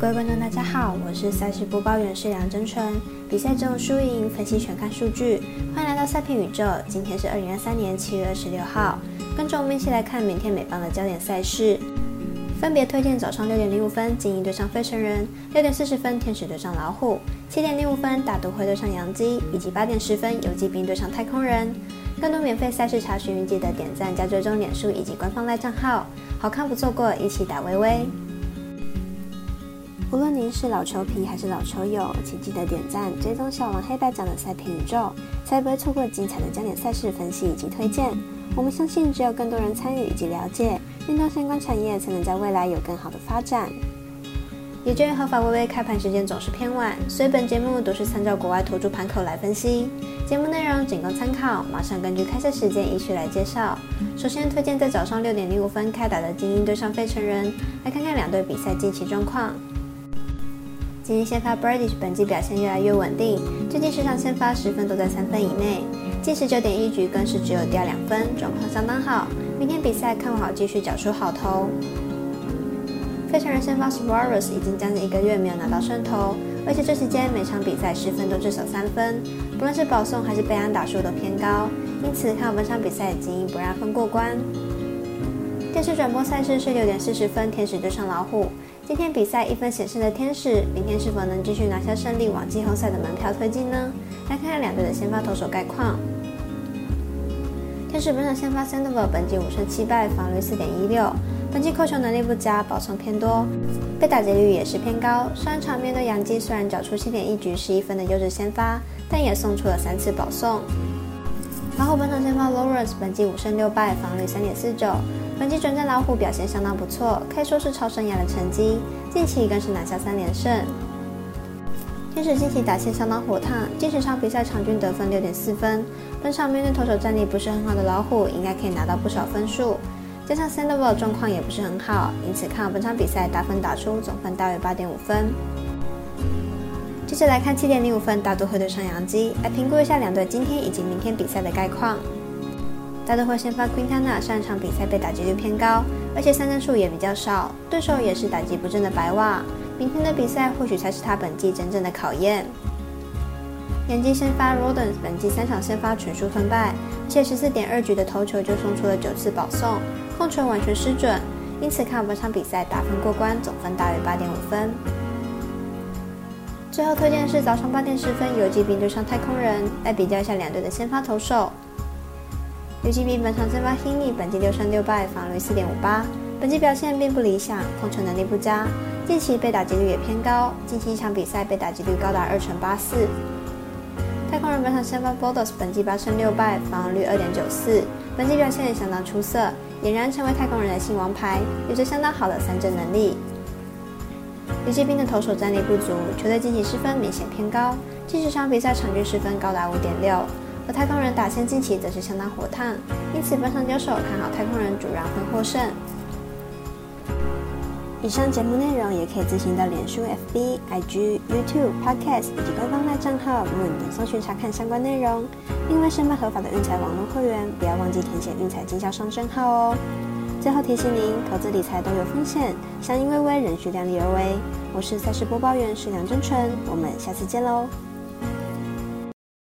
各位观众，大家好，我是赛事播报员是梁真纯。比赛中输赢分析全看数据，欢迎来到赛评宇宙。今天是二零二三年七月二十六号，跟着我们一起来看明天美邦的焦点赛事。分别推荐早上六点零五分精英对上费城人，六点四十分天使对上老虎，七点零五分大都会对上洋基，以及八点十分游击兵对上太空人。更多免费赛事查询，记得点赞加追踪脸书以及官方赖账号，好看不错过，一起打微微。无论您是老球皮还是老球友，请记得点赞、追踪小王黑白奖的赛评宇宙，才不会错过精彩的焦点赛事分析以及推荐。我们相信，只有更多人参与以及了解运动相关产业，才能在未来有更好的发展。也鉴于合法微微开盘时间总是偏晚，所以本节目都是参照国外投注盘口来分析。节目内容仅供参考，马上根据开赛时间依序来介绍。首先推荐在早上六点零五分开打的精英对上费城人，来看看两队比赛近期状况。今天先发 Brady 本季表现越来越稳定，最近十场先发十分都在三分以内，近十九点一局更是只有掉两分，状况相当好。明天比赛看好继续缴出好投。非常人先发 s w a r e s 已经将近一个月没有拿到胜投，而且这期间每场比赛十分都至少三分，不论是保送还是被安打数都偏高，因此看好本场比赛精英不让分过关。电视转播赛事是六点四十分，天使对上老虎。今天比赛一分显示的天使，明天是否能继续拿下胜利，往季后赛的门票推进呢？来看看两队的先发投手概况。天使本场先发 Sandoval 本季五胜七败，防率四点一六，本季扣球能力不佳，保送偏多，被打劫率也是偏高。上一场面对杨基，虽然缴出七点一局十一分的优质先发，但也送出了三次保送。然后本场先发 Lawrence 本季五胜六败，防率三点四九。本季转战老虎表现相当不错，可以说是超生涯的成绩。近期更是拿下三连胜。天使近期打线相当火烫，近十场比赛场均得分六点四分。本场面对投手战力不是很好的老虎，应该可以拿到不少分数。加上 Sandoval 状况也不是很好，因此看好本场比赛打分打出总分大约八点五分。接着来看七点零五分大都会对上扬基，来评估一下两队今天以及明天比赛的概况。大都会先发 Quintana，上场比赛被打击率偏高，而且三振数也比较少，对手也是打击不正的白袜。明天的比赛或许才是他本季真正的考验。洋基先发 Rodens，本季三场先发全数分败，且十四点二局的投球就送出了九次保送，控球完全失准，因此看本场比赛打分过关，总分大约八点五分。最后推荐的是早上八点十分游击兵对上太空人，来比较一下两队的先发投手。游击兵本场先发 h i n y 本季六胜六败，防率四点五八，本季表现并不理想，控球能力不佳，近期被打击率也偏高，近期一场比赛被打击率高达二成八四。太空人本场先发 Bodos 本季八胜六败，防率二点九四，本季表现也相当出色，俨然成为太空人的新王牌，有着相当好的三振能力。游击兵的投手战力不足，球队近期失分明显偏高，近十场比赛场均失分高达五点六。而太空人打线近期则是相当火烫，因此本场交手看好太空人主让分获胜。以上节目内容也可以自行到脸书、FB、IG、YouTube、Podcast 以及官方赖账号 Moon 搜寻查看相关内容。另外，申办合法的运彩网络会员，不要忘记填写运彩经销商证号哦。最后提醒您，投资理财都有风险，相信微微，仍需量力而为。我是赛事播报员是梁真纯，我们下次见喽。